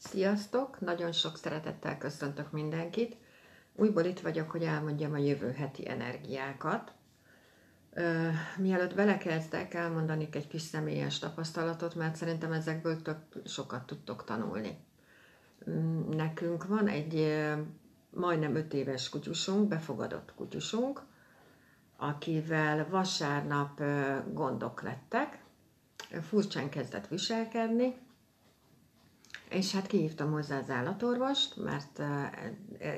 Sziasztok! Nagyon sok szeretettel köszöntök mindenkit. Újból itt vagyok, hogy elmondjam a jövő heti energiákat. Mielőtt belekezdek, elmondanék egy kis személyes tapasztalatot, mert szerintem ezekből több sokat tudtok tanulni. Mm, nekünk van egy majdnem öt éves kutyusunk, befogadott kutyusunk, akivel vasárnap gondok lettek, furcsán kezdett viselkedni, és hát kihívtam hozzá az állatorvost, mert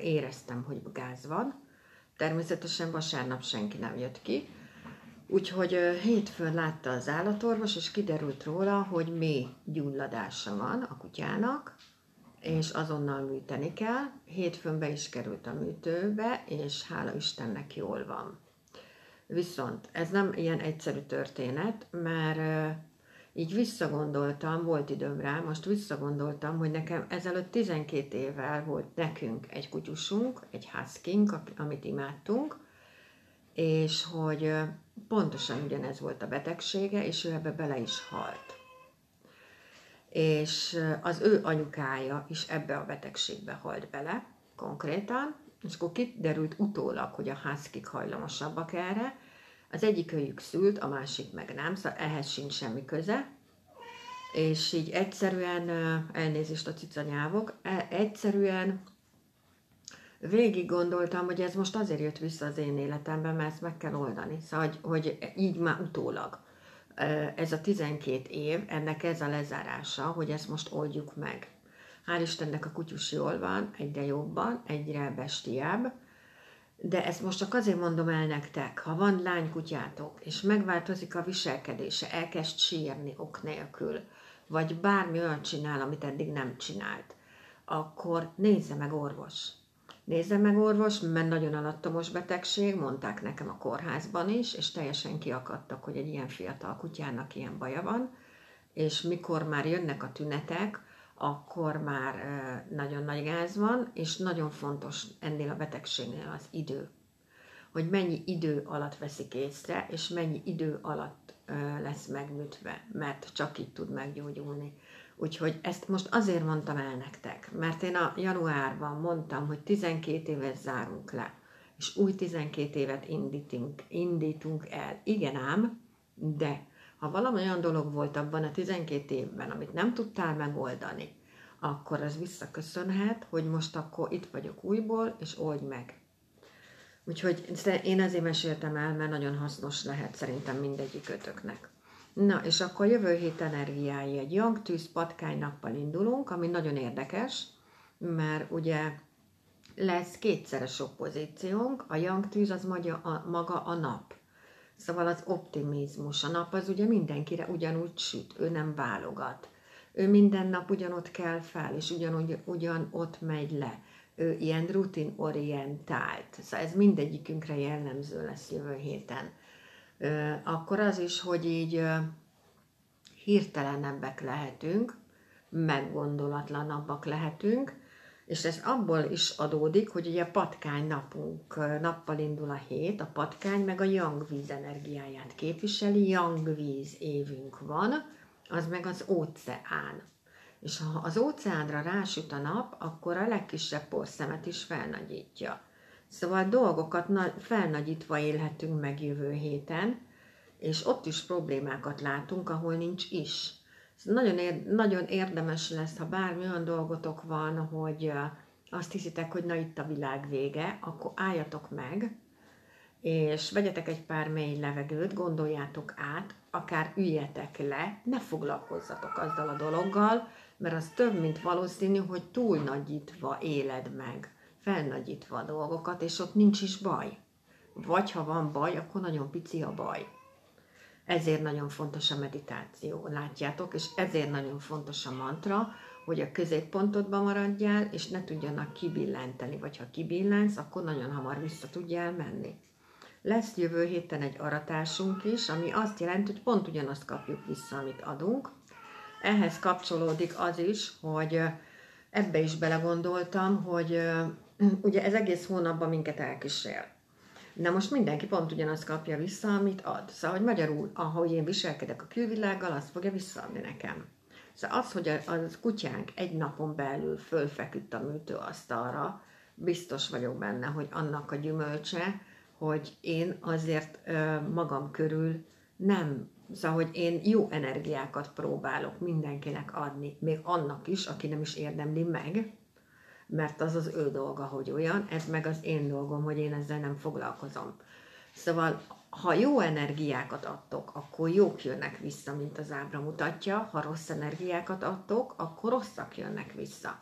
éreztem, hogy gáz van. Természetesen vasárnap senki nem jött ki. Úgyhogy hétfőn látta az állatorvos, és kiderült róla, hogy mély gyulladása van a kutyának, és azonnal műteni kell. Hétfőn be is került a műtőbe, és hála Istennek jól van. Viszont ez nem ilyen egyszerű történet, mert így visszagondoltam, volt időm rá, most visszagondoltam, hogy nekem ezelőtt 12 évvel volt nekünk egy kutyusunk, egy huskink, amit imádtunk, és hogy pontosan ugyanez volt a betegsége, és ő ebbe bele is halt. És az ő anyukája is ebbe a betegségbe halt bele, konkrétan, és akkor kiderült utólag, hogy a huskik hajlamosabbak erre, az egyik őjük szült, a másik meg nem, szóval ehhez sincs semmi köze. És így egyszerűen, elnézést a cicanyávok, e, egyszerűen végig gondoltam, hogy ez most azért jött vissza az én életemben, mert ezt meg kell oldani. Szóval, hogy, hogy így már utólag. Ez a 12 év, ennek ez a lezárása, hogy ezt most oldjuk meg. Hál' Istennek a kutyus jól van, egyre jobban, egyre bestiább, de ezt most csak azért mondom el nektek, ha van lánykutyátok, és megváltozik a viselkedése, elkezd sírni ok nélkül, vagy bármi olyan csinál, amit eddig nem csinált, akkor nézze meg orvos. Nézze meg orvos, mert nagyon alattomos betegség, mondták nekem a kórházban is, és teljesen kiakadtak, hogy egy ilyen fiatal kutyának ilyen baja van, és mikor már jönnek a tünetek, akkor már nagyon nagy gáz van, és nagyon fontos ennél a betegségnél az idő. Hogy mennyi idő alatt veszik észre, és mennyi idő alatt lesz megműtve, mert csak így tud meggyógyulni. Úgyhogy ezt most azért mondtam el nektek, mert én a januárban mondtam, hogy 12 évet zárunk le, és új 12 évet indítunk, indítunk el. Igen ám, de ha valami olyan dolog volt abban a 12 évben, amit nem tudtál megoldani, akkor ez visszaköszönhet, hogy most akkor itt vagyok újból, és oldj meg. Úgyhogy én ezért meséltem el, mert nagyon hasznos lehet szerintem mindegyik ötöknek. Na, és akkor jövő hét energiái egy Young patkány nappal indulunk, ami nagyon érdekes, mert ugye lesz kétszeres oppozíciónk, a Young tűz az maga a nap. Szóval az optimizmus. A nap az ugye mindenkire ugyanúgy süt, ő nem válogat. Ő minden nap ugyanott kell fel, és ugyanúgy, ugyanott megy le. Ő ilyen rutinorientált. Szóval ez mindegyikünkre jellemző lesz jövő héten. Akkor az is, hogy így hirtelenebbek lehetünk, meggondolatlanabbak lehetünk, és ez abból is adódik, hogy ugye patkány napunk, nappal indul a hét, a patkány meg a yang víz energiáját képviseli, yang víz évünk van, az meg az óceán. És ha az óceánra rásüt a nap, akkor a legkisebb porszemet is felnagyítja. Szóval dolgokat felnagyítva élhetünk meg jövő héten, és ott is problémákat látunk, ahol nincs is. Nagyon, ér, nagyon érdemes lesz, ha bármi olyan dolgotok van, hogy azt hiszitek, hogy na itt a világ vége, akkor álljatok meg, és vegyetek egy pár mély levegőt, gondoljátok át, akár üljetek le, ne foglalkozzatok azzal a dologgal, mert az több, mint valószínű, hogy túlnagyítva éled meg, felnagyítva a dolgokat, és ott nincs is baj. Vagy ha van baj, akkor nagyon pici a baj. Ezért nagyon fontos a meditáció, látjátok, és ezért nagyon fontos a mantra, hogy a középpontodban maradjál, és ne tudjanak kibillenteni, vagy ha kibillensz, akkor nagyon hamar vissza tudjál menni. Lesz jövő héten egy aratásunk is, ami azt jelenti, hogy pont ugyanazt kapjuk vissza, amit adunk. Ehhez kapcsolódik az is, hogy ebbe is belegondoltam, hogy ugye ez egész hónapban minket elkísér. Na most mindenki pont ugyanazt kapja vissza, amit ad. Szóval, hogy magyarul, ahogy én viselkedek a külvilággal, azt fogja visszaadni nekem. Szóval az, hogy a, a kutyánk egy napon belül fölfeküdt a műtőasztalra, biztos vagyok benne, hogy annak a gyümölcse, hogy én azért ö, magam körül nem, szóval, hogy én jó energiákat próbálok mindenkinek adni, még annak is, aki nem is érdemli meg, mert az az ő dolga, hogy olyan, ez meg az én dolgom, hogy én ezzel nem foglalkozom. Szóval, ha jó energiákat adtok, akkor jók jönnek vissza, mint az ábra mutatja, ha rossz energiákat adtok, akkor rosszak jönnek vissza.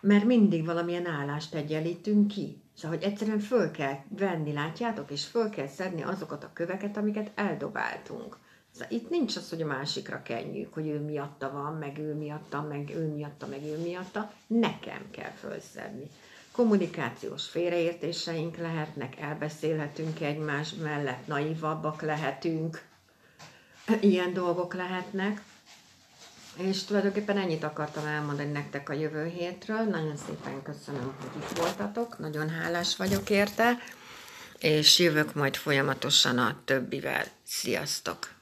Mert mindig valamilyen állást egyenlítünk ki. Szóval, hogy egyszerűen föl kell venni, látjátok, és föl kell szedni azokat a köveket, amiket eldobáltunk. Szóval itt nincs az, hogy a másikra kenjük, hogy ő miatta van, meg ő miatta, meg ő miatta, meg ő miatta. Nekem kell fölszedni. Kommunikációs félreértéseink lehetnek, elbeszélhetünk egymás mellett, naivabbak lehetünk, ilyen dolgok lehetnek. És tulajdonképpen ennyit akartam elmondani nektek a jövő hétről. Nagyon szépen köszönöm, hogy itt voltatok, nagyon hálás vagyok érte, és jövök majd folyamatosan a többivel. Sziasztok!